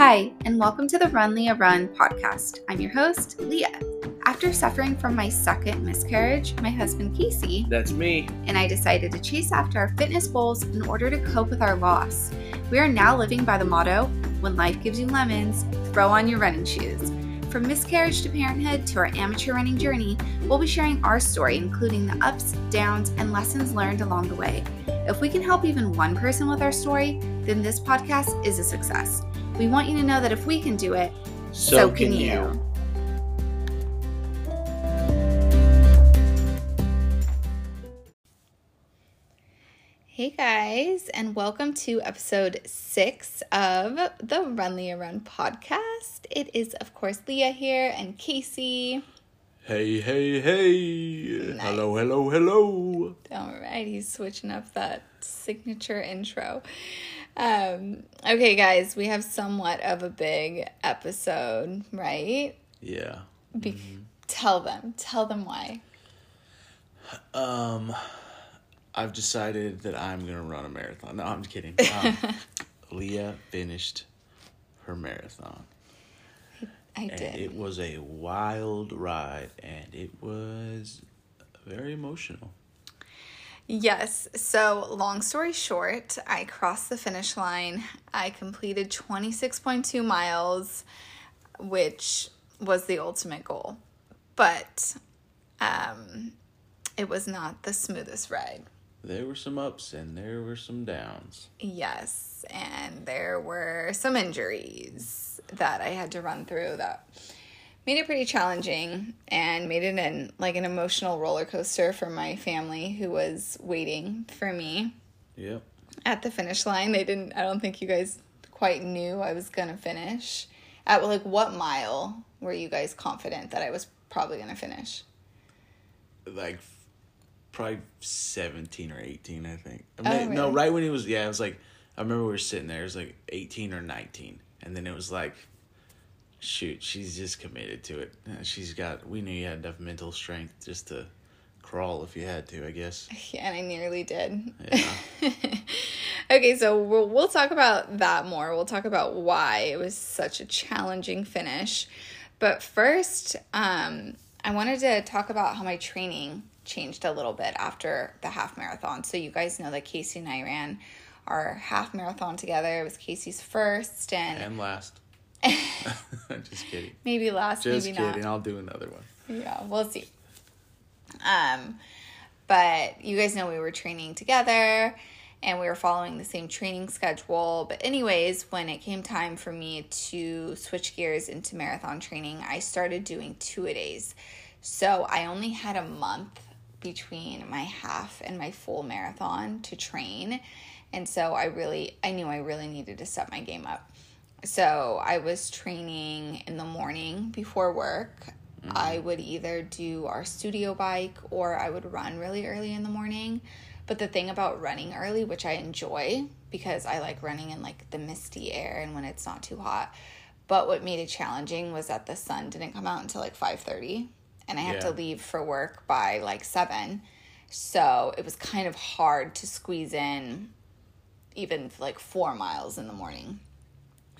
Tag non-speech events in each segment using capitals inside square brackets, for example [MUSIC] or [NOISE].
Hi, and welcome to the Run Leah Run podcast. I'm your host, Leah. After suffering from my second miscarriage, my husband Casey That's me. and I decided to chase after our fitness goals in order to cope with our loss. We are now living by the motto when life gives you lemons, throw on your running shoes. From miscarriage to parenthood to our amateur running journey, we'll be sharing our story, including the ups, downs, and lessons learned along the way. If we can help even one person with our story, then this podcast is a success. We want you to know that if we can do it, so, can you. Hey guys, and welcome to episode six of the Run Leah Run podcast. It is, of course, Leah here and Casey. Hey, hey, hey. Nice. Hello, hello, hello. All right, he's switching up that signature intro. Um, okay, guys, we have somewhat of a big episode, right? Yeah. Be- Tell them, tell them why. Um, I've decided that I'm gonna run a marathon. No, I'm just kidding. [LAUGHS] Um, Leah finished her marathon, I and did. it was a wild ride, and it was very emotional. Yes. So, long story short, I crossed the finish line. I completed 26.2 miles, which was the ultimate goal. But um, it was not the smoothest ride. There were some ups and there were some downs. Yes. And there were some injuries that I had to run through that made it pretty challenging and made it an like an emotional roller coaster for my family who was waiting for me Yeah. at the finish line. They didn't. I don't think you guys quite knew I was gonna finish. At like what mile were you guys confident that I was probably gonna finish? Like probably 17 or 18, I think. I Oh, mean, No, right when he was, yeah, it was like, I remember we were sitting there, it was like 18 or 19. And then it was like, shoot, she's just committed to it. She's got, we knew you had enough mental strength just to crawl if you had to, I guess. [LAUGHS] Yeah, and I nearly did. Yeah. [LAUGHS] okay, so we'll we'll talk about that more. We'll talk about why it was such a challenging finish. But first, um, I wanted to talk about how my training changed a little bit after the half marathon. So you guys know that Casey and I ran our half marathon together. It was Casey's first, and, and last. [LAUGHS] just kidding. maybe last, Just maybe kidding. not. I'll do another one. Yeah, we'll see. Um, but you guys know we were training together and we were following the same training schedule. But, anyways, when it came time for me to switch gears into marathon training, I started doing two a days. So, I only had a month between my half and my full marathon to train. And so, I really, I knew I really needed to step my game up. So I was training in the morning before work. Mm-hmm. I would either do our studio bike or I would run really early in the morning. But the thing about running early, which I enjoy because I like running in like the misty air and when it's not too hot. But what made it challenging was that the sun didn't come out until like 5:30 and I had to leave for work by like 7. So it was kind of hard to squeeze in even like 4 miles in the morning.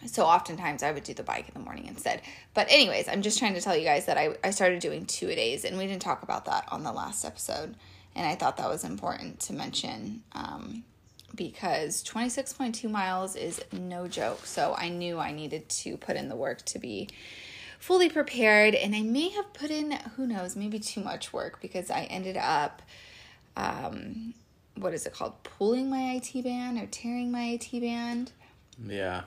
So oftentimes I would do the bike in the morning instead. But anyways, I'm just trying to tell you guys that I, I started doing two a days and we didn't talk about that on the last episode. And I thought that was important to mention um, because 26.2 miles is no joke. So I knew I needed to put in the work to be fully prepared. And I may have put in, who knows, maybe too much work because I ended up um, what is it called? Pulling my IT band or tearing my IT band. Yeah.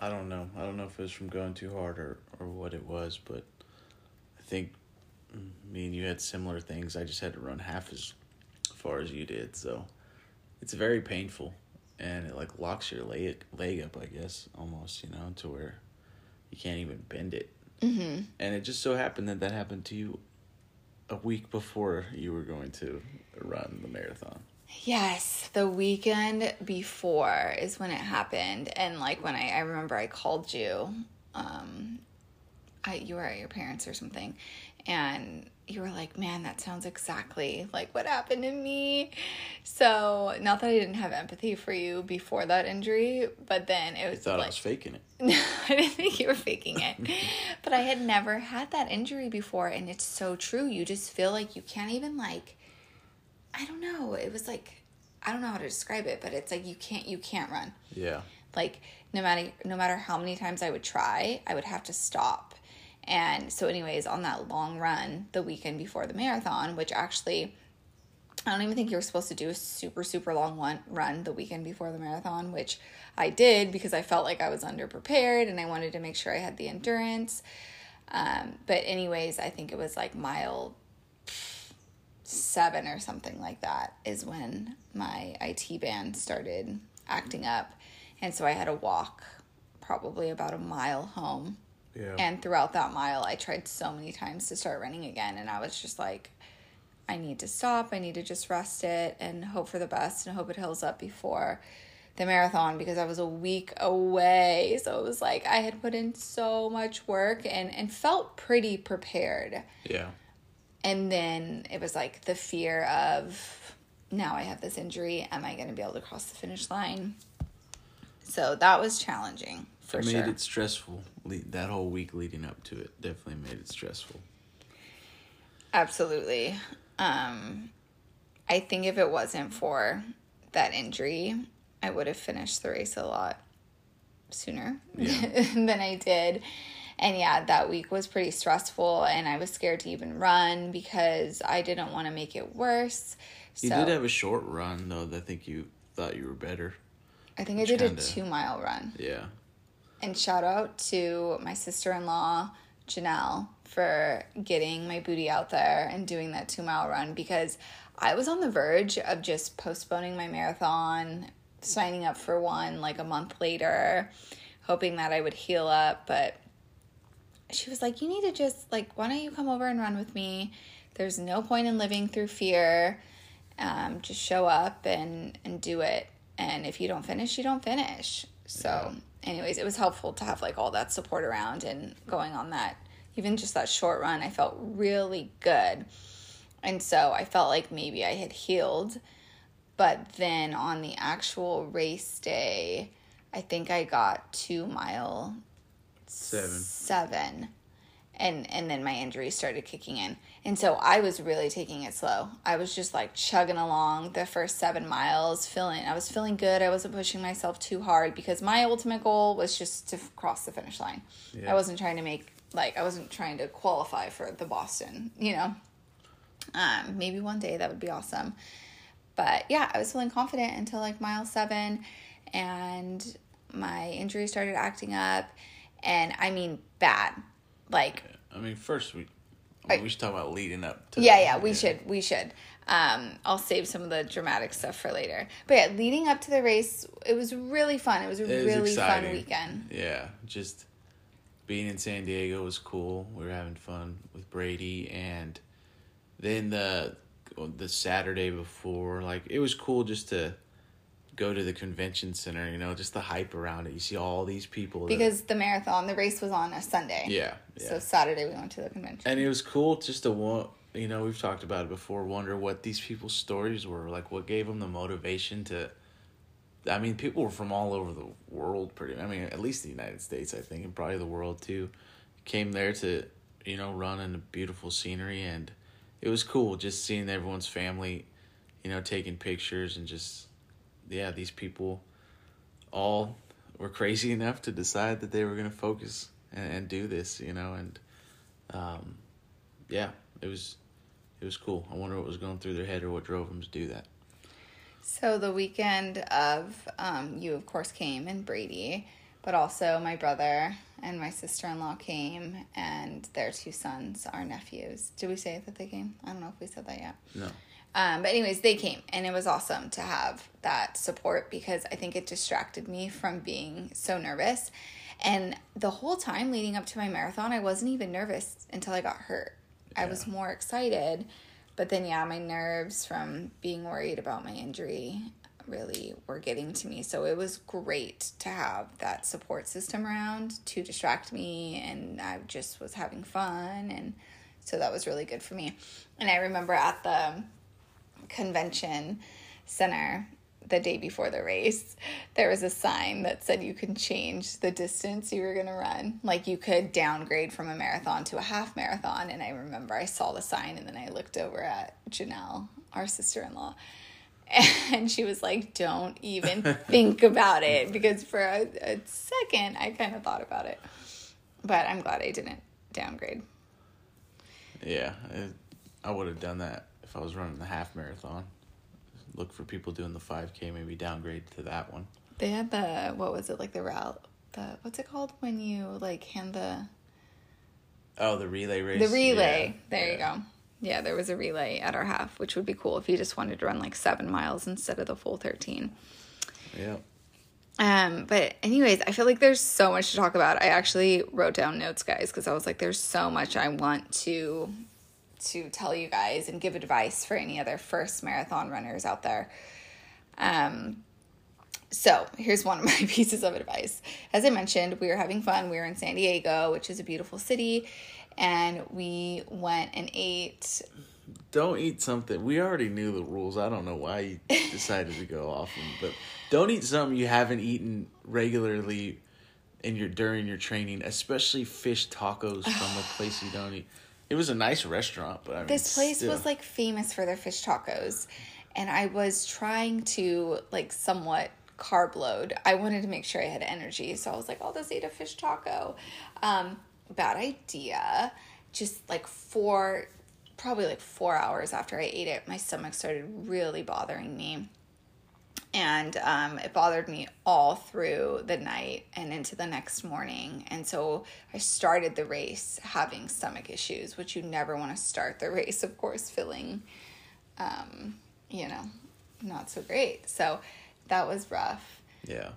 I, don't know. I don't know if it was from going too hard or, or what it was, but I think me and you had similar things. I just had to run half as far as you did, so it's very painful, and it like locks your leg leg up, I guess, almost, you know, to where you can't even bend it. Mm-hmm. And it just so happened that that happened to you a week before you were going to run the marathon. Yes, the weekend before is when it happened, and like when I, I remember I called you, um, I you were at your parents or something, and you were like, man, that sounds exactly like what happened to me. So, not that I didn't have empathy for you before that injury, but then it I was thought like, I was faking it. No, [LAUGHS] I didn't think you were faking it. [LAUGHS] but I had never had that injury before, and it's so true. You just feel like you can't even, like, I don't know. It was like, I don't know how to describe it, but it's like you can't, you can't run. Yeah. Like, no matter, no matter how many times I would try, I would have to stop and so, anyways, on that long run the weekend before the marathon, which actually I don't even think you were supposed to do a super, super long one run the weekend before the marathon, which I did because I felt like I was underprepared and I wanted to make sure I had the endurance. Um, but, anyways, I think it was like mile seven or something like that is when my IT band started acting up. And so I had to walk probably about a mile home Yeah. and throughout that mile, I tried so many times to start running again. And I was just like, I need to stop. I need to just rest it and hope for the best and hope it heals up before the marathon because I was a week away. So it was like I had put in so much work and, and felt pretty prepared. yeah. And then it was like the fear of now I have this injury. Am I going to be able to cross the finish line? So that was challenging for It made sure. it stressful. Le- That whole week leading up to it definitely made it stressful. Absolutely. Um, I think if it wasn't for that injury, I would have finished the race a lot sooner Yeah. [LAUGHS] than I did. And yeah, that week was pretty stressful, and I was scared to even run because I didn't want to make it worse. You so did have a short run though. I think you thought you were better. I think I did a kinda- two mile run. Yeah. And shout out to my sister in law, Janelle, for getting my booty out there and doing that two mile run because I was on the verge of just postponing my marathon, signing up for one like a month later, hoping that I would heal up. But she was like, You need to just, like, why don't you come over and run with me? There's no point in living through fear. Um, just show up and, and do it. And if you don't finish, you don't finish. So, anyways, it was helpful to have like all that support around and going on that, even just that short run. I felt really good. And so I felt like maybe I had healed. But then on the actual race day, I think I got two mile Seven. seven. And and then my injury started kicking in. And so i was really taking it slow. I was just like chugging along the first seven miles feeling i was feeling good. I wasn't pushing myself too hard because my ultimate goal was just to f- cross the finish line. Yeah. i wasn't trying to make like i wasn't trying to qualify for the boston you know? Um maybe one day that would be awesome. But yeah i was feeling confident until like mile seven and my injury started acting up and i mean bad. Like I mean, first we I- we should talk about leading up to. yeah yeah we should we should. Um i'll save some of the dramatic stuff for later. But yeah leading up to the race it was really fun. It was a It was really fun weekend. Yeah, just being in San Diego was cool. We were having fun with Brady, and then the the Saturday before, like it was cool just to go to the convention center. You know, just the hype around it. You see all these people. that- because the marathon the race was on a sunday yeah, yeah. so saturday we went to the convention and it was cool just to you know we've talked about it before wonder what these people's stories were like what gave them the motivation to i mean people were from all over the world pretty i mean at least the united states i think and probably the world too came there to you know run in the beautiful scenery and it was cool just seeing everyone's family you know taking pictures and just yeah these people all were crazy enough to decide that they were going to focus and, and do this you know and um, yeah, it was it was cool. I wonder what was going through their head or what drove them to do that. So the weekend of um, you, of course, came and Brady, but also my brother and my sister in law came, and their two sons, our nephews. Did we say that they came? I don't know if we said that yet. No, Um, but anyways, they came, and it was awesome to have that support because I think it distracted me from being so nervous. And the whole time leading up to my marathon, I wasn't even nervous until I got hurt. I was more excited, but then yeah, my nerves from being worried about my injury really were getting to me. So it was great to have that support system around to distract me, and I just was having fun and So that was really good for me. And I remember at the convention center the day before the race, there was a sign that said you can change the distance you were going to run. Like you could downgrade from a marathon to a half marathon. And I remember I saw the sign and then I looked over at Janelle, our sister in law, [LAUGHS] and she was like, don't even [LAUGHS] think about it. Because for a, a second, I kind of thought about it. But I'm glad I didn't downgrade. Yeah, I would have done that if I was running the half marathon. Look for people doing the 5K, maybe downgrade to that one. They had the, what was it, like the route, the, what's it called when you like hand the, Oh, the relay race. the relay. Yeah, there you go. Yeah, there was a relay at our half, which would be cool if you just wanted to run like seven miles instead of the full 13. Yeah. Um, but anyways, I feel like there's so much to talk about. I actually wrote down notes, guys, because I was like, there's so much I want to to tell you guys and give advice for any other first marathon runners out there. Um, so here's one of my [LAUGHS] pieces of advice. As I mentioned, we were having fun. We were in San Diego, which is a beautiful city, and we went and ate Don't eat something. We already knew the rules. I don't know why you [LAUGHS] decided to go off them, but don't eat something you haven't eaten regularly in your during your training, especially fish tacos from a place you don't eat. It was a nice restaurant, but I mean, this place still. was like famous for their fish tacos and i was trying to like somewhat carb load. I wanted to make sure i had energy so i was like i'll just eat a fish taco. Um bad idea. Just like four probably like four hours after i ate it my stomach started really bothering me and um, it bothered me all through the night and into the next morning. And so I started the race having stomach issues, which you never want to start the [LAUGHS] race, of course, feeling, um, you know, not so great. So that was rough. yeah.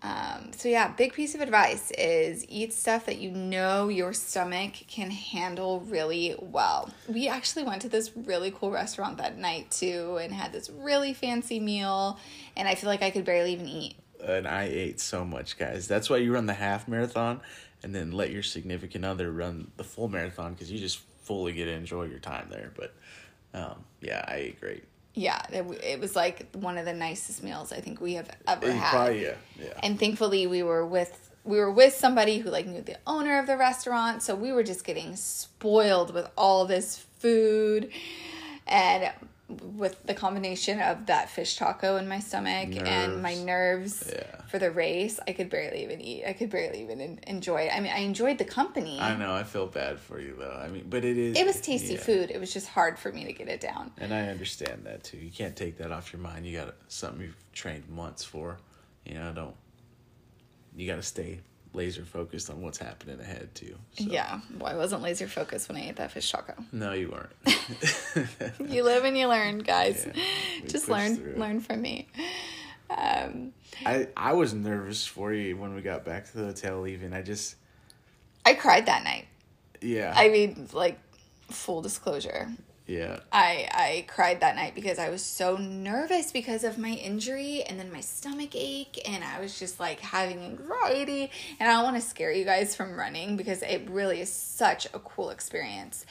Um, so yeah, big piece of advice is eat stuff that you know your stomach can handle really well. We actually went to this really cool restaurant that night too and had this really fancy meal and I feel like I could barely even eat. And I ate so much, guys. That's why you run the half marathon, and then let your significant other run the full marathon because you just fully get to enjoy your time there. But um, yeah, I ate great. Yeah, it, it was like one of the nicest meals I think we have ever had. Probably yeah, yeah. and thankfully we were with we were with somebody who like knew the owner of the restaurant so we were just getting spoiled with all this food and with the combination of that fish taco in my stomach and my nerves Yeah. for the race i could barely even eat i could barely even en- enjoy it i mean i enjoyed the company I know. I feel bad for you though. I mean, but it is. it was tasty yeah. food it was just hard for me to get it down and I understand that too. You can't take that off your mind. You got something you've trained months for. You know, don't. You got to stay laser focused on what's happening ahead too. So. yeah well i wasn't laser focused when i ate that fish taco No, you weren't. [LAUGHS] [LAUGHS] you live and you learn guys Yeah, just learn through learn from me um I I was nervous for you when we got back to the hotel. Even I just I cried that night. yeah I mean, like, full disclosure. Yeah I I cried that night because I was so nervous because of my injury and then my stomach ache and I was just like having anxiety and I don't want to scare you guys from running because it really is such a cool experience.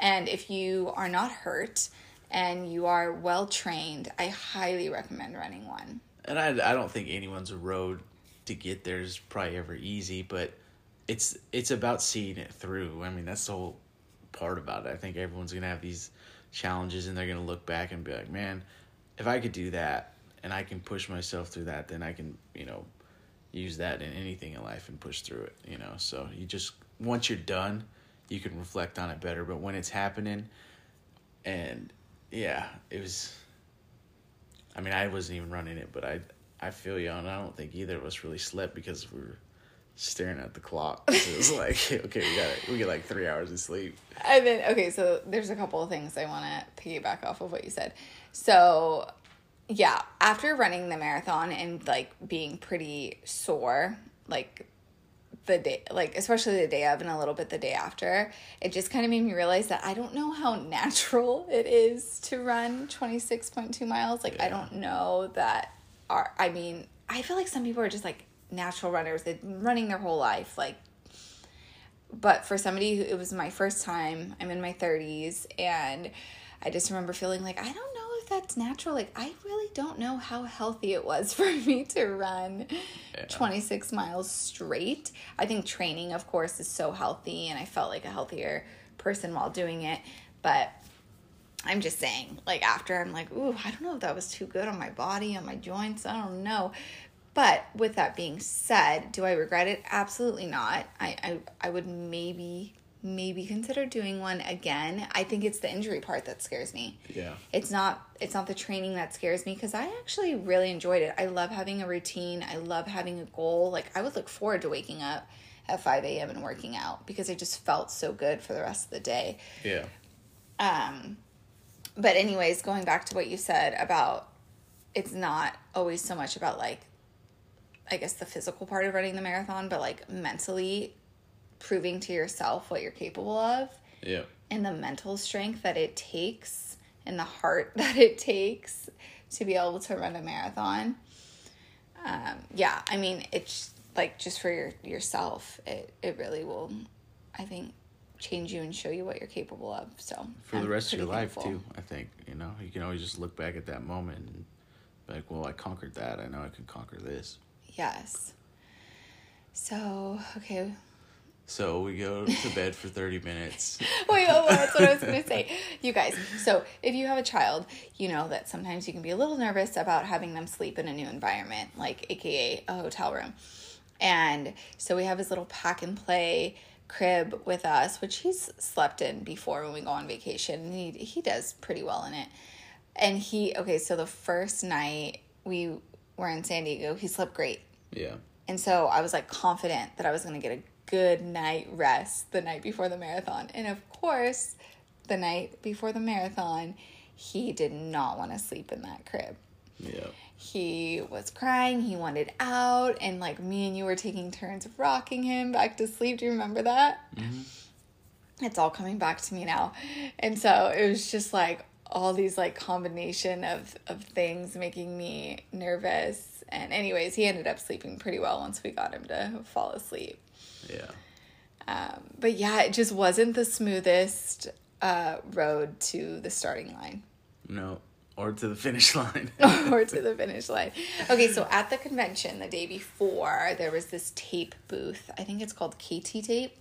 And if you are not hurt and you are well trained, I highly recommend running one. and I I don't think anyone's road to get there is probably ever easy, but it's it's about seeing it through. I mean, that's the whole part about it. I think everyone's gonna have these challenges, and they're gonna look back and be like, "Man, if I could do that, and I can push myself through that, then I can, you know, use that in anything in life and push through it." You know, so you just once you're done, you can reflect on it better. But when it's happening, and yeah, it was. I mean, I wasn't even running it, but I I feel you, and I don't think either of us really slept because we were staring at the clock. It was like, [LAUGHS] okay, we got it. we get like three hours of sleep. And then okay, so there's a couple of things I want to piggyback off of what you said. So, yeah, after running the marathon and like being pretty sore, like the day like especially the day of and a little bit the day after, it just kind of made me realize that I don't know how [LAUGHS] natural it is to run 26.2 miles. Like I don't know that are I mean, I feel like some people are just like natural runners. They've been running their whole life like but for somebody who it was my first time, I'm in my 30s, and I just remember feeling like I don't know if that's natural. Like I really don't know how healthy it was [LAUGHS] for me to run Yeah. 26 miles straight. I think training, of course, is so healthy, and I felt like a healthier person while doing it. But I'm just saying, like after I'm like, ooh, I don't know if that was too good on my body, on my joints. I don't know. But with that being said, do I regret it? Absolutely not. I I, I would maybe maybe consider doing one again. I think it's the injury part that scares me. Yeah. It's not it's not the training that scares me because I actually really enjoyed it. I love having a routine. I love having a goal. Like I would look forward to waking up at 5 a.m. and working out because it just felt so good for the rest of the day. Yeah. Um, but anyways, going back to what you said about it's not always so much about like I guess the physical part of running the marathon, but like mentally proving to yourself what you're capable of Yeah. and the mental strength that it takes and the heart [LAUGHS] that it takes to be able to run a marathon. Um, yeah, I mean, it's like just for your yourself, it it really will, I think, change you and show you what you're capable of. So For I'm the rest of your life too, I think. You know, you can always just look back at that moment and be like, Well, I conquered that, I know I can conquer this. Yes. So okay, So we go to bed for thirty minutes. [LAUGHS] Wait, oh, that's what I was going to say. You guys, so if you have a child, you know that sometimes you can be a little nervous about having them sleep in a new environment, like AKA a hotel room. And so we have his little pack and play crib with us, which he's slept in before when we go on vacation. And he, he does pretty well in it. And he, okay, so the first night we were in San Diego, he slept great. Yeah. And so I was like confident that I was going to get a good night rest the night before the marathon. And of course, the night before the marathon, he did not want to sleep in that crib. Yeah. He was crying, he wanted out, and like me and you were taking turns rocking him back to sleep. Do you remember that? Mm-hmm. It's all coming back to me now. And so it was just like all these like combination of of things making me nervous. And anyways, he ended up sleeping pretty well once we got him to fall asleep. Yeah. Um, but yeah, it just wasn't the smoothest uh, road to the starting line No. Or to the finish line. [LAUGHS] [LAUGHS] or to the finish line. Okay, so at the convention the day before, there was this tape booth. I think it's called KT tape.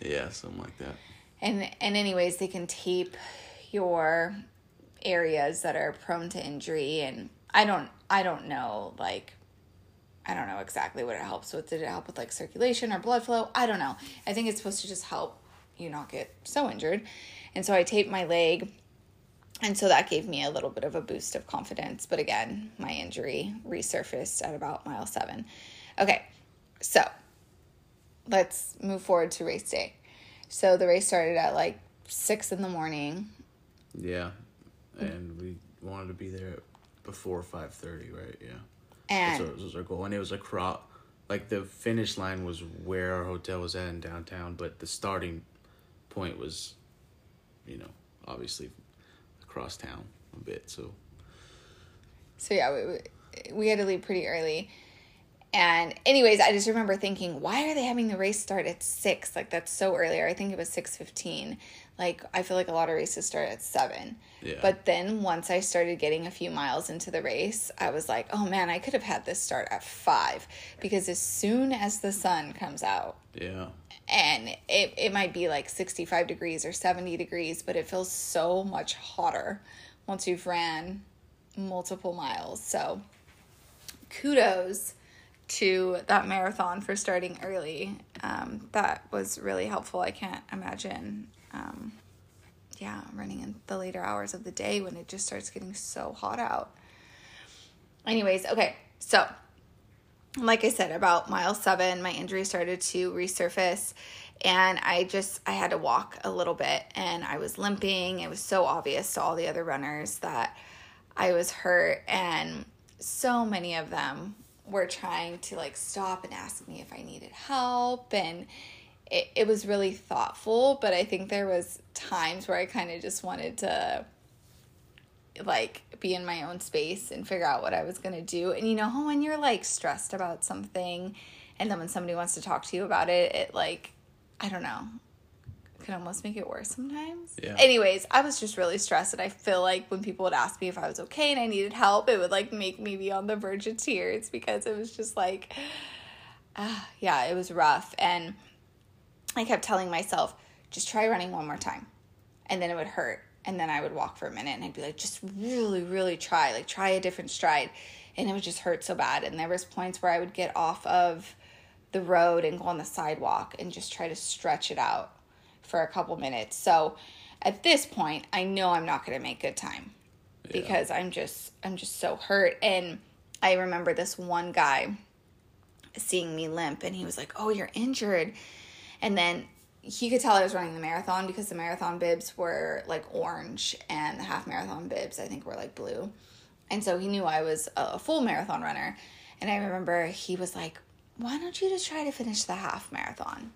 yeah, something like that. And and anyways, they can tape your areas that are prone to injury and I don't I don't know like I don't know exactly what it helps with. Did it help with like circulation or blood flow? I don't know. I think it's supposed to just help you not get so injured. And so I taped my leg and so that gave me a little bit of a boost of confidence. But again, my injury resurfaced at about mile seven. Okay, so let's move forward to race day. So the race started at like six in the morning. Yeah. And we wanted to be there before five thirty, right? Yeah. And That's what was our goal. And it was across like the finish line was where our hotel was at in downtown, but the starting point was, you know, obviously across town a bit. So so yeah, we, we- we had to leave pretty early. And anyways, I just remember thinking, why are they having the race start at six? Like that's so earlier. I think it was six fifteen. Like I feel like a lot of races start at seven. Yeah. But then once I started getting a few miles into the race, I was like, oh man, I could have had this start at five because as soon as the sun comes out, yeah. and it, it might be like 65 degrees or 70 degrees, but it feels so much hotter once you've ran multiple miles. So kudos to that marathon for starting early. Um, that was really helpful. I can't imagine, um, yeah, running in the later hours of the day when it just starts getting so hot out. Anyways, okay, so like I said, about mile seven, my injury started to resurface, and I just I had to walk a little bit, and I was limping. It was so obvious to all the other runners that I was hurt, and so many of them were trying to like stop and ask me if I needed help, and it, it was really thoughtful. But I think there was times where I kind of just wanted to like be in my own space and figure out what I was going to do. And you know how when you're like stressed about something and then when somebody wants to talk to you about it, it like I don't know. can almost make it worse sometimes. Yeah. Anyways, I was just really stressed, and I feel like when people would ask me if I was okay and I needed help, it would like make me be on the verge of tears because it was just like, uh, [SIGHS] yeah, it was rough. And I kept telling myself, just try running one more time, and then it would hurt, and then I would walk for a minute, and I'd be like, just really, really try, like try a different stride, and it would just hurt so bad. And there was points where I would get off of the road and go on the sidewalk and just try to stretch it out for a couple minutes. So at this point, I know I'm not going to make good time because I'm just I'm just so hurt and I remember this one guy seeing me limp and he was like, "Oh, you're injured." And then he could tell I was running the marathon because the marathon bibs were like orange and the half marathon bibs I think were like blue. And so he knew I was a full marathon runner. And I remember he was like, "Why don't you just try to finish the half marathon?"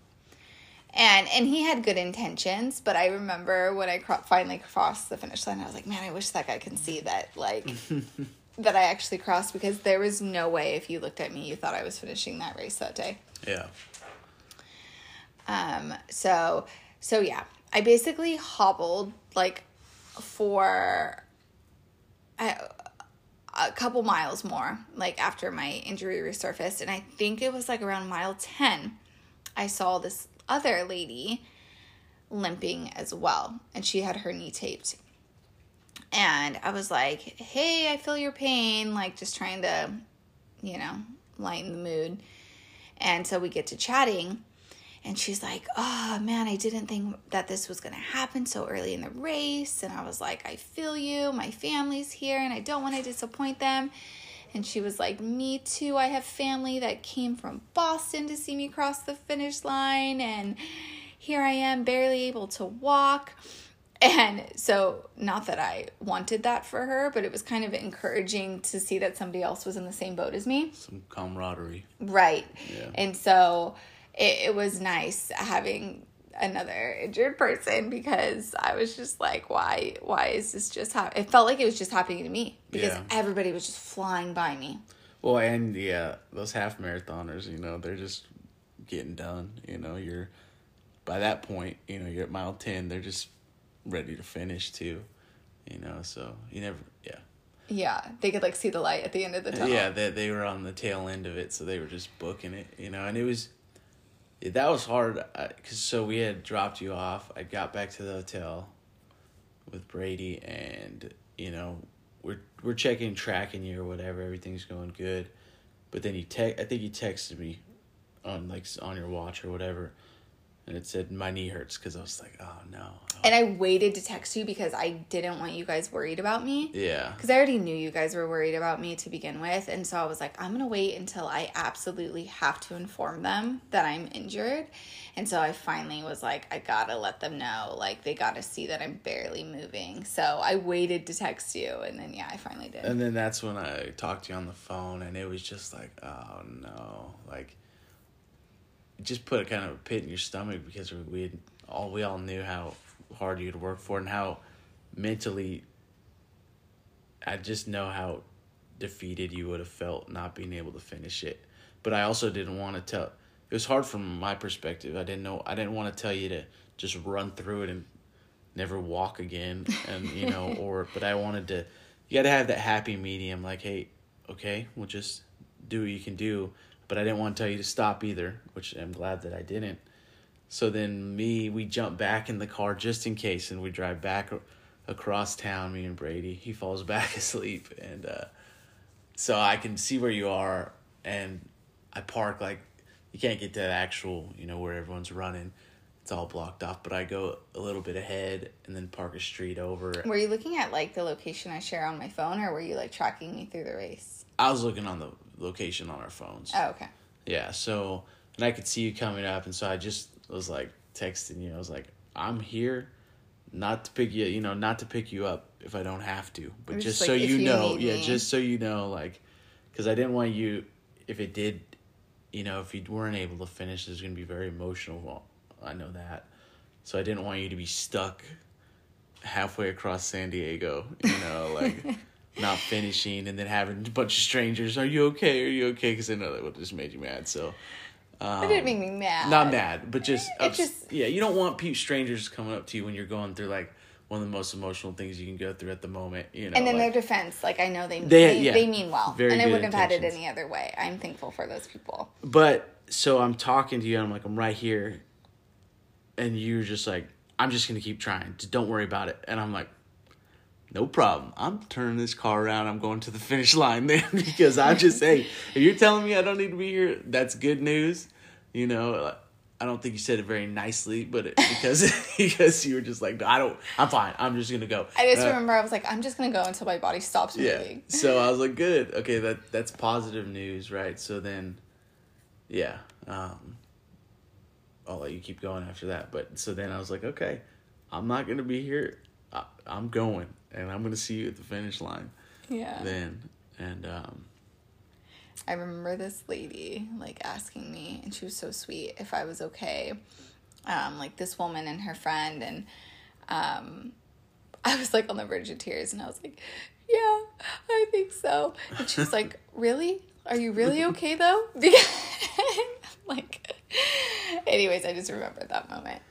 and and he had good intentions but i remember when i cro- finally crossed the finish line i was like man i wish that guy can see that like [LAUGHS] that i actually crossed because there was no way if you looked at me you thought i was finishing that race that day Yeah. Um so so yeah i basically hobbled like for a, a couple miles more like after my injury resurfaced and i think it was like around mile 10 i saw this other lady limping as well, and she had her knee taped. And I was like, hey, I feel your pain, like just trying to, you know, lighten the mood. And so we get to chatting, and she's like, oh man, I didn't think that this was gonna happen so early in the race. And I was like, I feel you, my family's here, and I don't wanna disappoint them. And she was like, Me too. I have family that came from Boston to see me cross the finish line. And here I am, barely able to walk. And so, not that I wanted that for her, but it was kind of encouraging to see that somebody else was in the same boat as me. Some camaraderie. Right. Yeah. And so, it, it was nice having another injured person because I was just like, why, why is this just happening? It felt like it was just happening to me because Yeah. everybody was just flying by me. Well, and yeah, uh, those half marathoners, you know, they're just getting done. You know, you're by that point, you know, you're at mile ten. They're just ready to finish too. You know, so you never, yeah, Yeah, they could like see the light at the end of the tunnel. yeah. They they were on the tail end of it, so they were just booking it. You know, and it was that was hard uh, because so we had dropped you off. I got back to the hotel with Brady, and you know we're we're checking tracking you or whatever. Everything's going good, but then you te- I think you texted me on like on your watch or whatever, and it said my knee hurts because I was like, oh no, And I waited to text you because I didn't want you guys worried about me. yeah, Because I already knew you guys were worried about me to begin with. And so I was like, I'm going to wait until I absolutely have to inform them that I'm injured. And so I finally was like, I got to let them know. Like, they got to see that I'm barely moving. So I waited to text you. And then, yeah, I finally did. And then that's when I talked to you on the phone, and it was just like, oh no, like, just put a kind of a pit in your stomach because we had all we all knew how hard you'd work for and how mentally. I just know how defeated you would have felt not being able to finish it, but I also didn't want to tell. It was hard from my perspective. I didn't know. I didn't want to tell you to just run through it and never walk again and you know [LAUGHS] or but i wanted to you got to have that happy medium like hey okay we'll just do what you can do but i didn't want to tell you to stop either which i'm glad that i didn't so then me we jump back in the car just in case and we drive back across town me and brady he falls [LAUGHS] back asleep and uh so i can see where you are and i park like you can't get to the actual you know where everyone's running it's all blocked off but i go a little bit ahead and then park a street over were you looking at like the location I share on my phone or were you like tracking me through the race? i was looking on the location on our phones Oh, okay. yeah so and i could see you coming up and so i just was like texting you. I was like i'm here not to pick you you know not to pick you up if i don't have to but just just, so like, if you you know yeah me. just so you know like because i didn't want you if it did you know if you weren't able to finish it's going to be very emotional well, i know that. So i didn't want you to be stuck halfway across san diego you know like [LAUGHS] not finishing and then having a bunch of strangers are you okay? Are you okay? Because i know that would just made you mad so Um, it didn't make me mad. not mad, but just, It ups- just- yeah. You don't want pe- strangers coming up to you when you're going through like one of the most emotional things you can go through at the moment. You know, And in like, their defense, like I know they They- they, yeah, they mean well, and I wouldn't have had it any other way. I'm thankful for those people. But so I'm talking to you, and I'm like, I'm right here, and you're just like, I'm just gonna keep trying. Just don't worry about it. And I'm like, no problem. I'm turning this car around. I'm going to the finish line [LAUGHS] then because I just hey, if you're telling me I don't need to be here, that's good news. You know, I don't think you said it very nicely, but it, because [LAUGHS] [LAUGHS] because you were just like, I don't, I'm fine. I'm just gonna go. I just Uh, remember I was like, I'm just gonna go until my body stops yeah. moving. So I was like, good. Okay, that that's positive news, right? So then, yeah. Um, I'll let you keep going after that. But so then I was like, okay, I'm not gonna be here. I, I'm going, and I'm gonna see you at the finish line Yeah. then. And um, I remember this lady like asking me, and she was so sweet, if I was okay. Um, like this woman and her friend, and um, I was like on the verge of tears, and I was like, "Yeah, I think so." And she was like, [LAUGHS] "Really? Are you really okay though?" [LAUGHS] Because like, anyways, I just remember that moment.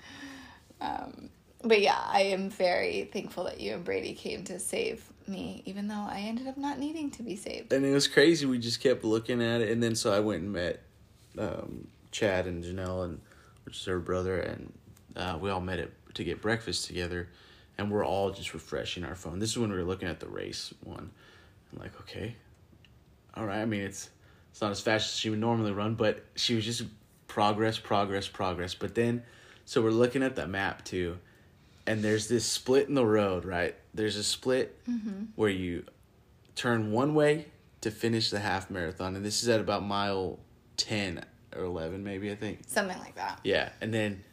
Um, but yeah, I am very thankful that you and Brady came to save me, even though I ended up not needing to be saved. and it was crazy. We just kept looking at it, and then so I went and met um, Chad and Janelle, and which is her brother, and uh, we all met it to get breakfast together, and we're all just refreshing our phone. This is when we were looking at the race one. Like, okay, all right. I mean, it's it's not as fast as she would normally run, but she was just progress, progress, progress. But then, so we're looking at the map too, and there's this split in the road, right? There's a split mm-hmm. where you turn one way to finish the half marathon, and this is at about mile ten or eleven, maybe I think. Something like that. Yeah, and then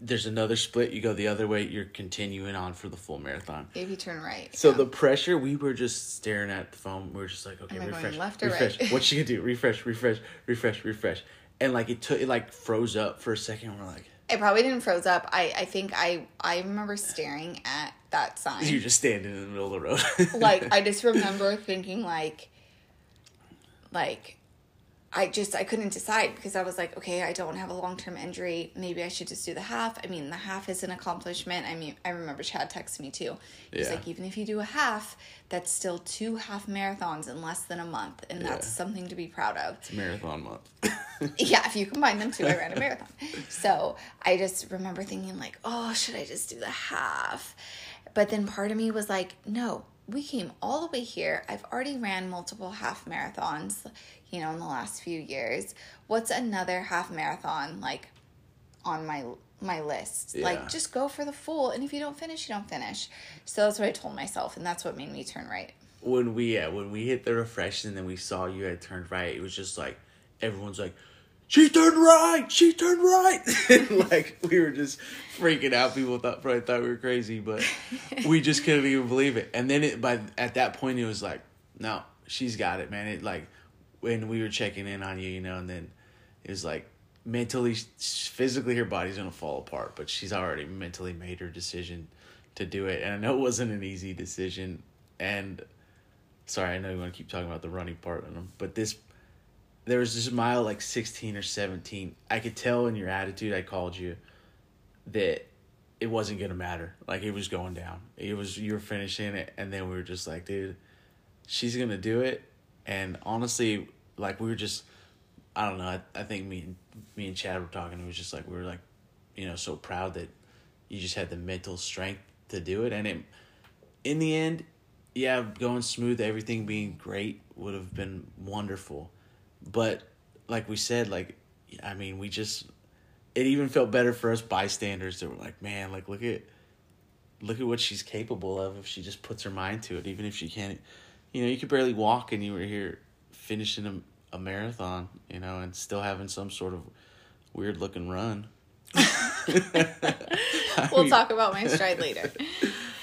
there's another split. You go the other way. You're continuing on for the full marathon. If you turn right. So yeah. the pressure, we were just staring at the phone. We were just like, okay, Am refresh, left or refresh. right? What's [LAUGHS] she gonna do? Refresh, refresh, refresh, refresh. And like it took, it like froze up for a second. We're like, it probably didn't froze up. I, I think I I remember staring at that sign. you're just standing in the middle of the road. [LAUGHS] like I just remember thinking like like I just I couldn't decide because I was like, okay, I don't have a long term injury. Maybe I should just do the half. I mean, the half is an accomplishment. I mean, I remember Chad texted me too. He's Yeah. like, even if you do a half, that's still two half marathons in less than a month, and that's something to be proud of. it's marathon month. [LAUGHS] [LAUGHS] yeah, if you combine them two, I ran a marathon. So I just remember thinking like, oh, should I just do the half? But then part of me was like, no, we came all the way here. I've already ran multiple half marathons, you know, in the last few years. What's another half marathon like on my my list? Yeah. Like just go for the full and if you don't finish, you don't finish. So that's what I told myself and that's what made me turn right. when we yeah, when we hit the refresh and then we saw you had turned right, it was just like everyone's like, She turned right, she turned right [LAUGHS] like we were just freaking out. People thought probably thought we were crazy, but [LAUGHS] we just couldn't even believe it. And then it by at that point it was like, No, she's got it, man. It like when we were checking in on you, you know, and then it was like mentally physically her body's gonna fall apart but she's already mentally made her decision to do it and i know it wasn't an easy decision and sorry i know you want to keep talking about the running part of them but this there was this mile like 16 or 17 i could tell in your attitude i called you that it wasn't gonna matter. Like it was going down. It was you were finishing it and then we were just like dude she's gonna do it. And honestly like we were just i don't know i, I think me and me and chad were talking it was just like we were like you know so proud that you just had the mental strength to do it. And it in the end yeah going smooth everything being great would have been wonderful but like we said like i mean we just it even felt better for us bystanders that were like man like look at look at what she's capable of if she just puts her mind to it even if she can't you know you could barely walk and you were here finishing a, a marathon you know and still having some sort of weird looking run [LAUGHS] [LAUGHS] We'll mean, talk about my stride later. [LAUGHS]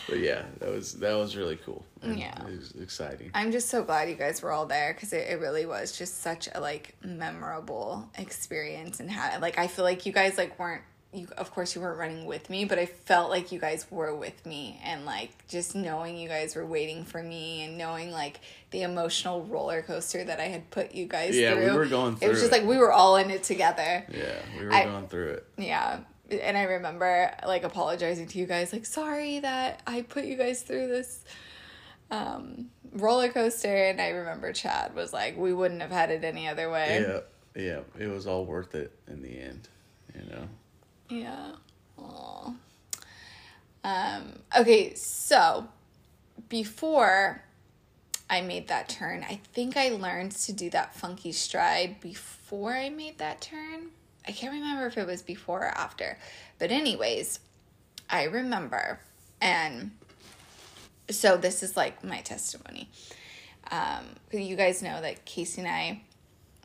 but yeah that was that was really cool Yeah. it was exciting I'm just so glad you guys were all there because it, it really was just such a like memorable experience and had like I feel like you guys like weren't you of course you weren't running with me, but I felt like you guys were with me and like just knowing you guys were waiting for me and knowing like the emotional roller coaster that I had put you guys Yeah, through. we were going through It was just it. like we were all in it together. Yeah, we were I- going through it. Yeah. And I remember like apologizing to you guys, like, sorry that I put you guys through this um, roller coaster. And I remember Chad was like, we wouldn't have had it any other way. Yeah, yeah, it was all worth it in the end. You know. Yeah. Aw. Um, okay, so before I made that turn, I think I learned to do that funky stride before I made that turn. I can't remember if it was before or after. But, anyways, I remember. And so this is like my testimony. Um, you guys know that Casey and I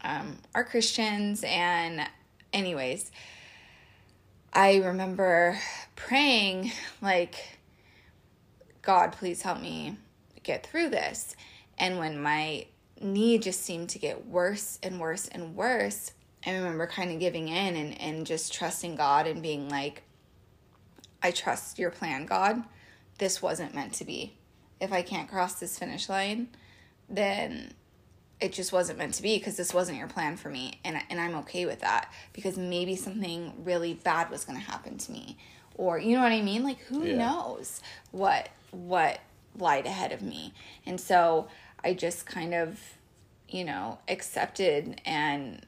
um, are Christians. And, anyways, I remember praying, like, God, please help me get through this. And when my knee just seemed to get worse and worse and worse, I remember kind of giving in and, and just trusting God and being like, I trust your plan, God. This wasn't meant to be. If I can't cross this finish line, then it just wasn't meant to be because this wasn't your plan for me and and I'm okay with that because maybe something really bad was going to happen to me or you know what I mean like who Yeah. knows what what lied ahead of me and so I just kind of you know accepted and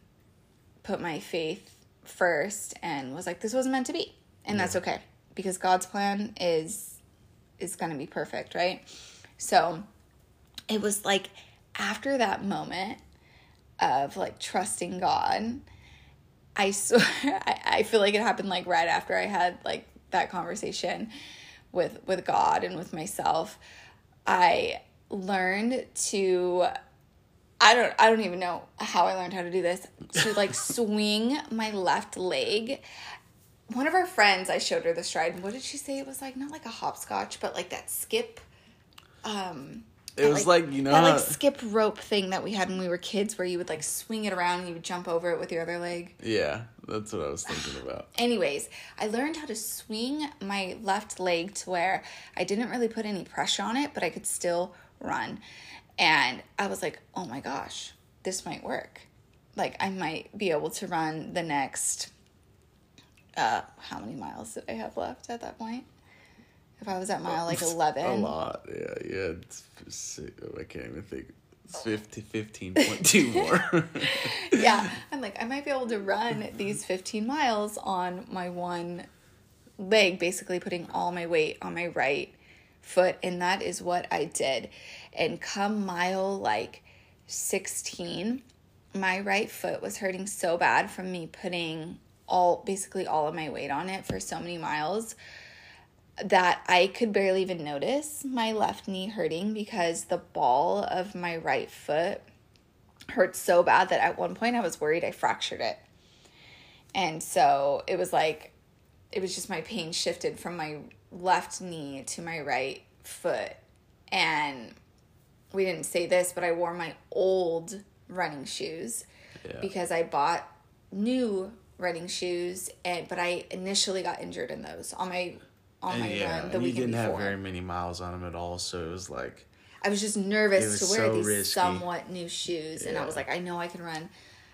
put my faith first and was like this wasn't meant to be. And that's okay because God's plan is is going to be perfect right? So it was like after that moment of like trusting God, I swear, [LAUGHS] I, I feel like it happened like right after I had like that conversation with with God and with myself. I learned to I don't I don't even know how I learned how to do this to like [LAUGHS] swing my left leg. One of our friends, I showed her the stride. What did she say? It was like not like a hopscotch, but like that skip. Um, It that, was like, you know that like skip rope thing that we had when we were kids, where you would like swing it around and you would jump over it with your other leg. Yeah, that's what I was thinking [SIGHS] about. Anyways, I learned how to swing my left leg to where I didn't really put any pressure on it, but I could still run. And I was like, oh my gosh, this might work. Like, I might be able to run the next, uh, how many miles did I have left at that point? If I was at mile like [LAUGHS] 11. A lot, yeah, yeah. It's, si- I can't even think. It's 50, 15.2 [LAUGHS] more. yeah, [LAUGHS] I'm like, I might be able to run these 15 miles on my one leg, basically putting all my weight on my right foot. And that is what I did. And come mile like 16, my right foot was hurting so bad from me putting all basically all of my weight on it for so many miles that I could barely even notice my left knee hurting because the ball of my right foot hurt so bad that at one point I was worried I fractured it. And so it was like, it was just my pain shifted from my left knee to my right foot. And we didn't say this, but I wore my old running shoes Yeah. because I bought new running shoes and but I initially got injured in those on my on my yeah, run the and you didn't before. have very many miles on them at all, so it was like, I was just nervous was to wear so these risky. somewhat new shoes, and I was like, I know I can run.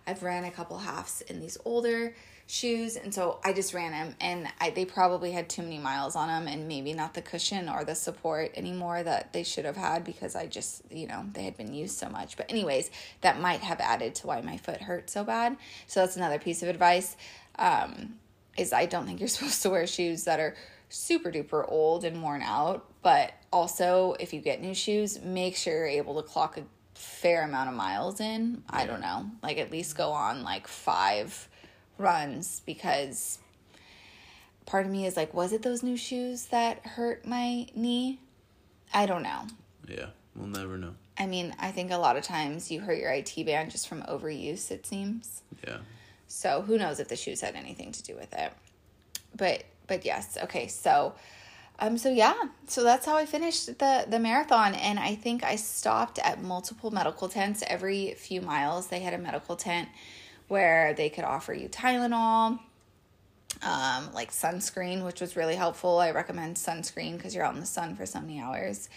I've ran a couple halves in these older shoes, and so I just ran them, and I, they probably had too many miles on them, and maybe not the cushion or the support anymore that they should have had because I just, you know, they had been used so much. But anyways, that might have added to why my foot hurt so bad. So that's another piece of advice. Um, is I don't think you're [LAUGHS] supposed to wear shoes that are super duper old and worn out. But also, if you get new shoes, make sure you're able to clock a fair amount of miles in. I don't know, like at least go on like five runs because part of me is like, was it those new shoes that hurt my knee? I don't know. yeah, we'll never know. I mean, I think a lot of times you hurt your IT band just from overuse, it seems. Yeah. So who knows if the shoes had anything to do with it. But but yes, okay. So um so yeah, so that's how I finished the the marathon and I think I stopped at multiple medical tents every few miles. They had a medical tent where they could offer you Tylenol um, like sunscreen, which was really helpful. I recommend sunscreen because you're out in the sun for so many hours.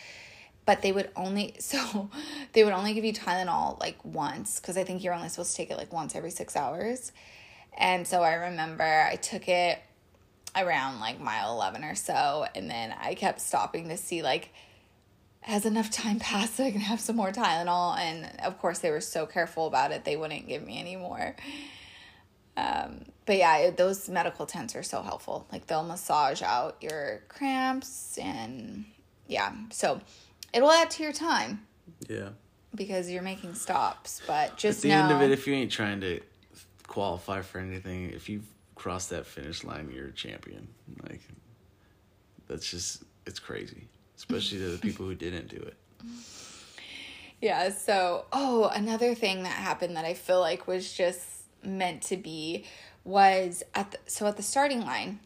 But they would only [LAUGHS] so they would only give you Tylenol like once because I think you're only supposed to take it like once every six hours. And so I remember I took it around like mile 11 or so and then I kept stopping to see like has enough time passed so I can have some more Tylenol and of course they were so careful about it they wouldn't give me any more. Um, but yeah, it, those medical tents are so helpful. Like they'll massage out your cramps and yeah. So it'll add to your time. Yeah. Because you're making stops, but just at the know, end of it, if you ain't trying to qualify for anything, if you cross that finish line, you're a champion. Like that's just it's crazy, especially to the people who didn't do it. Yeah. So, oh, another thing that happened that I feel like was just meant to be was at the, so at the starting line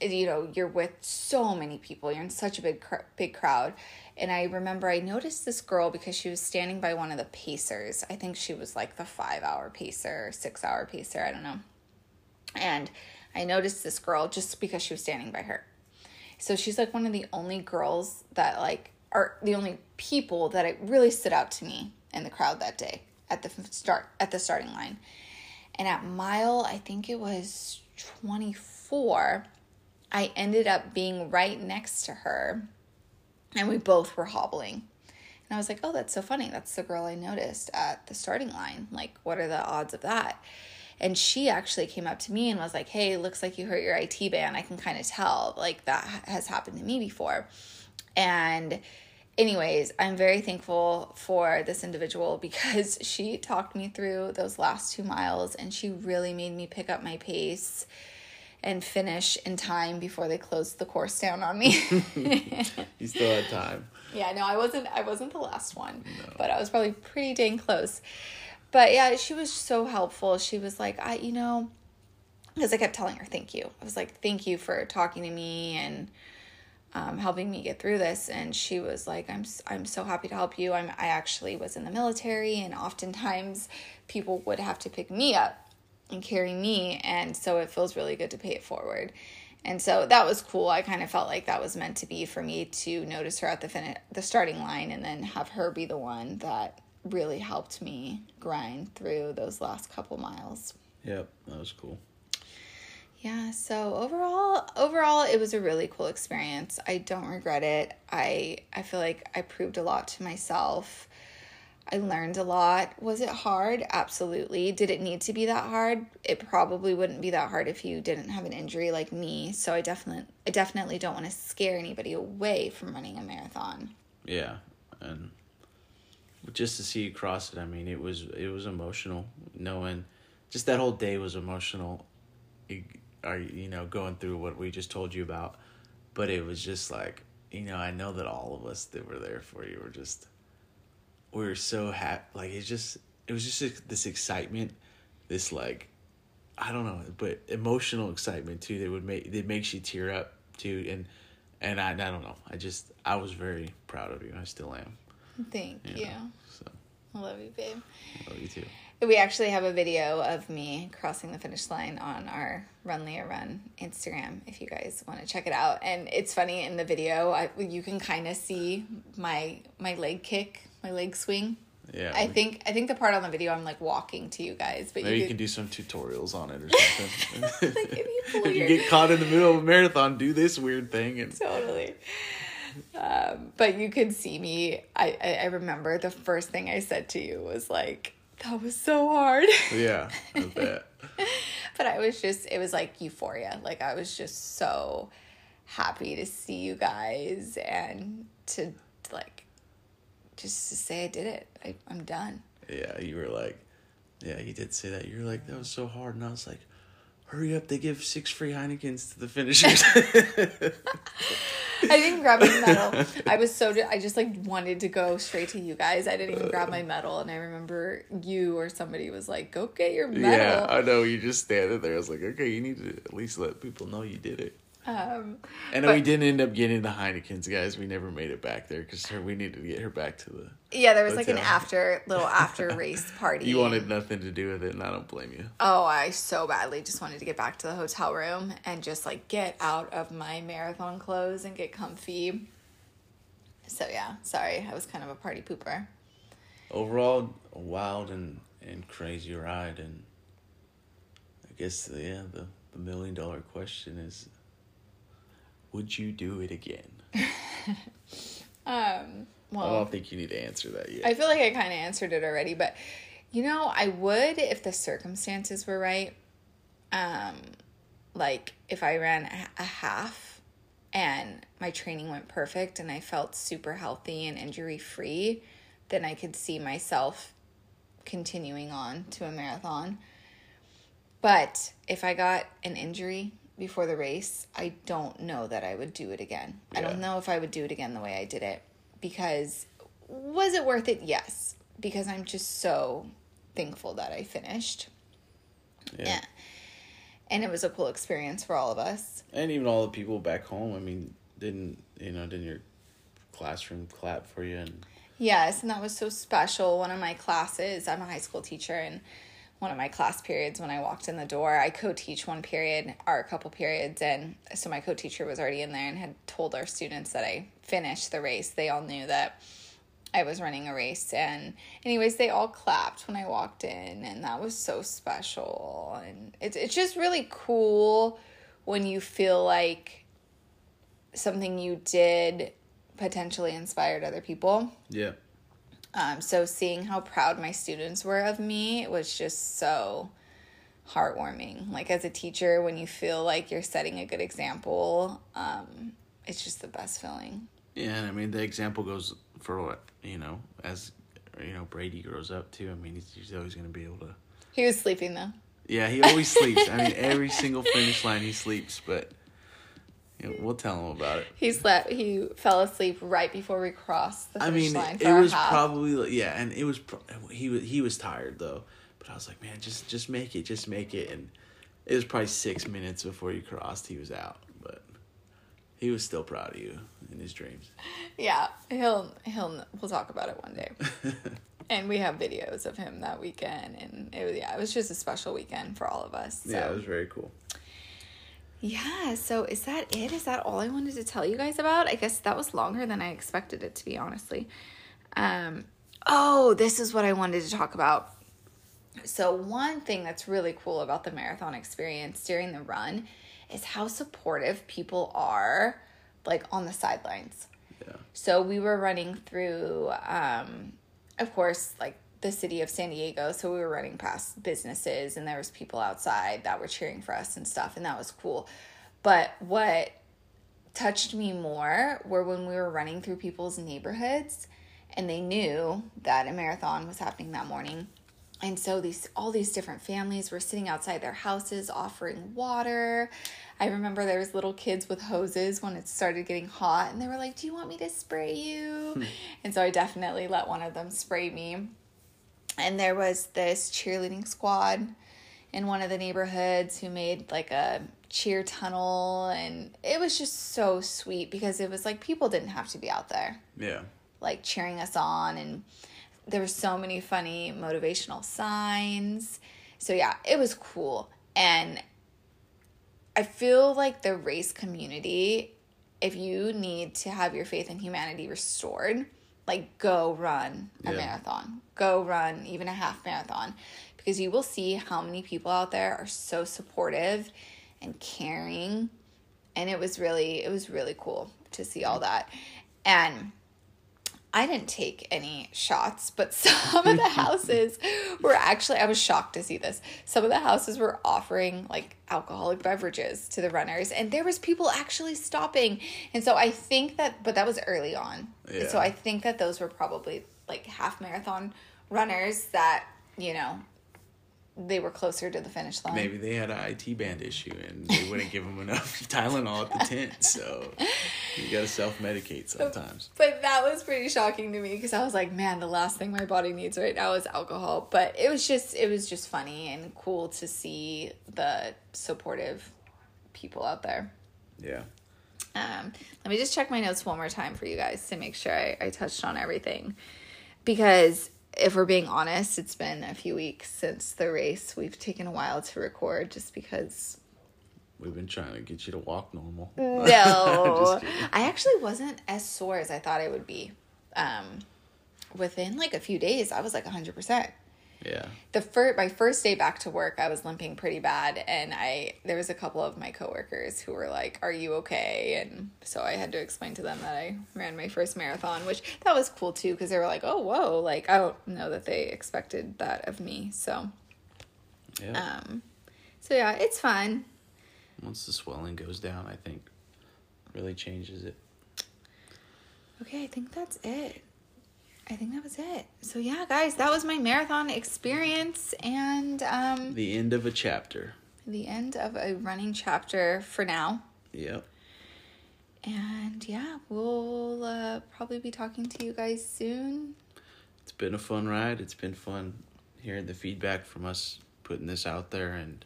you know you're with so many people you're in such a big big crowd and i remember i noticed this girl because she was standing by one of the pacers i think she was like the five hour pacer six hour pacer i don't know and i noticed this girl just because she was standing by her so she's like one of the only girls that like are the only people that it really stood out to me in the crowd that day at the start at the starting line and at mile, I think it was 24, I ended up being right next to her and we both were hobbling. And I was like, oh, that's so funny. That's the girl I noticed at the starting line. Like, what are the odds of that? And she actually came up to me and was like, hey, looks like you hurt your IT band. I can kind of tell. Like, that has happened to me before. And anyways, I'm very thankful for this individual [LAUGHS] because she talked me through those last two miles and she really made me pick up my pace and finish in time before they closed the course down on me. [LAUGHS] [LAUGHS] you still had time. Yeah, no, I wasn't I wasn't the last one, no. but I was probably pretty dang close. But yeah, she was so helpful. She was like, I you know, because I kept telling her thank you. I was like, thank you for talking to me and um, helping me get through this and she was like i'm i'm so happy to help you i'm i actually was in the military and oftentimes people would have to pick me up and carry me and so it feels really good to pay it forward and so that was cool i kind of felt like that was meant to be for me to notice her at the fin- the starting line and then have her be the one that really helped me grind through those last couple miles. Yep that was cool. Yeah so overall overall it was a really cool experience. I don't regret it. I i feel like i proved a lot to myself. I learned a lot. Was it hard? Absolutely. Did it need to be that hard? It probably wouldn't be that hard if you didn't have an injury like me. So i definitely i definitely don't want to scare anybody away from running a marathon. Yeah and just to see you cross it i mean it was it was emotional knowing just that whole day was emotional it, are you know going through what we just told you about. But it was just like you know i know that all of us that were there for you were just we were so happy like it's just it was just this excitement this like i don't know but emotional excitement too that would make that makes you tear up too. And and i, I don't know i just i was very proud of you i still am thank you, you. so i love you babe I love you too we actually have a video of me crossing the finish line on our Run Leah Run Instagram if you guys want to check it out. And it's funny in the video, I, you can kind of see my my leg kick, my leg swing. Yeah. I think I think the part on the video I'm like walking to you guys, but maybe you, could, you can do some tutorials on it or something. [LAUGHS] [LAUGHS] like if you, if you get caught in the middle of a marathon, do this weird thing and totally. Um, but you could see me. I, I I remember the first thing I said to you was like that was so hard. Yeah, I bet. [LAUGHS] but I was just, it was like euphoria. Like I was just so happy to see you guys and to like, just to say I did it. I, I'm done. Yeah, you were like, yeah, you did say that. You were like, that was so hard. And I was like, hurry up, they give six free Heinekens to the finishers. [LAUGHS] I didn't grab my medal. [LAUGHS] I was so, I just like wanted to go straight to you guys. I didn't even uh. grab my medal. And I remember you or somebody was like, go get your medal. Yeah, I know. You just standing there. I was like, okay, you need to at least let people know you did it. Um, And but- we didn't end up getting the Heineken's, guys. We never made it back there because we needed to get her back to the. yeah, there was like an after little [LAUGHS] after race party. You wanted nothing to do with it, and I don't blame you. Oh, I so badly just wanted to get back to the hotel room and just like get out of my marathon clothes and get comfy. So yeah, sorry, I was kind of a party pooper. Overall, a wild and, and crazy ride, and I guess yeah, the the million dollar question is, would you do it again? [LAUGHS] Um, I don't think you need to answer that yet. I feel like I kind of answered it already, but you know, I would if the circumstances were right. Um, like if I ran a, a half and my training went perfect and I felt super healthy and injury free, then I could see myself continuing on to a marathon. But if I got an injury before the race, I don't know that I would do it again. I don't know if I would do it again the way I did it because was it worth it? Yes, because I'm just so thankful that I finished. Yeah. And it was a cool experience for all of us. and even all the people back home. I mean, didn't you know? Didn't your classroom clap for you? And Yes, and that was so special. One of my classes, I'm a high school teacher, and one of my class periods when I walked in the door, I co teach one period or a couple periods. And so my co teacher was already in there and had told our students that I finished the race. They all knew that I was running a race. And, anyways, they all clapped when I walked in, and that was so special. And it's, it's just really cool when you feel like something you did potentially inspired other people. yeah, Um, so seeing how proud my students were of me was just so heartwarming. Like as a teacher, when you feel like you're setting a good example, um, it's just the best feeling. yeah. And I mean, the example goes for what you know as you know Brady grows up too. I mean, he's, he's always going to be able to. He was sleeping though. Yeah, he always sleeps. I mean, every single finish line he sleeps, but we'll tell him about it. He slept. He fell asleep right before we crossed the I finish mean, line it for our was half. probably like- yeah, and it was pro- he was he was tired though, but I was like, man, just just make it, just make it, and it was probably six minutes before you crossed, he was out, but he was still proud of you in his dreams. Yeah, he'll he'll. We'll talk about it one day. [LAUGHS] and we have videos of him that weekend, and it was yeah, it was just a special weekend for all of us. So. Yeah, it was very cool. Yeah, so is that it? Is that all I wanted to tell you guys about? I guess that was longer than I expected it to be, honestly. Um, oh, this is what I wanted to talk about. So, one thing that's really cool about the marathon experience during the run is how supportive people are, like on the sidelines. Yeah, So we were running through, um, of course, like the city of San Diego. So we were running past businesses, and there was people outside that were cheering for us and stuff, and that was cool. But what touched me more were when we were running through people's neighborhoods, and they knew that a marathon was happening that morning. And so these all these different families were sitting outside their houses offering water. I remember there was little kids with hoses when it started getting hot and they were like, "Do you want me to spray you?" Hmm. and so I definitely let one of them spray me. And there was this cheerleading squad in one of the neighborhoods who made like a cheer tunnel. And it was just so sweet because it was like people didn't have to be out there yeah, like cheering us on. And there were so many funny motivational signs. So yeah it was cool. And i feel like the race community if you need to have your faith in humanity restored like go run a Yeah. marathon. Go run even a half marathon. Because you will see how many people out there are so supportive and caring. And it was really it was really cool to see all that. And I didn't take any shots, but [LAUGHS] some of the [LAUGHS] houses were actually, I was shocked to see this. Some of the houses were offering like alcoholic beverages to the runners, and there was people actually stopping. And so I think that, but that was early on. Yeah. So I think that those were probably like half marathon runners that, you know, they were closer to the finish line. maybe they had an IT band issue and they wouldn't give them enough [LAUGHS] Tylenol at the tent, so you got to self medicate sometimes. But that was pretty shocking to me because I was like, man, the last thing my body needs right now is alcohol. But it was just it was just funny and cool to see the supportive people out there. Yeah. Um, let me just check my notes one more time for you guys to make sure I, I touched on everything. Because if we're being honest, it's been a few weeks since the race. We've taken a while to record just because. We've been trying to get you to walk normal. [LAUGHS] No. [LAUGHS] I actually wasn't as sore as I thought I would be. Um, within like a few days, I was like 100%. Yeah. the first my first day back to work i was limping pretty bad and i there was a couple of my coworkers who were like are you okay and so i had to explain to them that i ran my first marathon which that was cool too because they were like oh whoa like i don't know that they expected that of me so Yeah. um so yeah it's fun Once the swelling goes down, I think really changes it. okay i think that's it i think that was it so yeah guys that was my marathon experience and um The end of a chapter. the end of a running chapter for now Yep. And yeah, we'll uh, probably be talking to you guys soon. It's been a fun ride. It's been fun hearing the feedback from us putting this out there and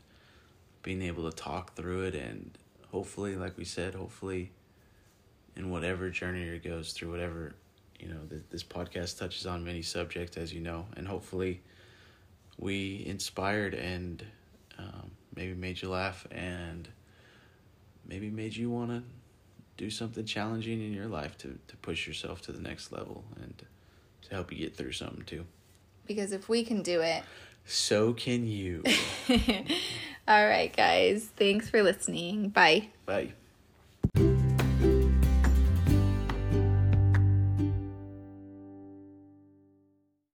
being able to talk through it and hopefully like we said hopefully in whatever journey it goes through whatever you know th- this podcast touches on many subjects as you know and hopefully we inspired and um, maybe made you laugh and maybe made you want to do something challenging in your life to, to push yourself to the next level and to help you get through something too. Because if we can do it. So can you. [LAUGHS] All right, guys. Thanks for listening. Bye. Bye.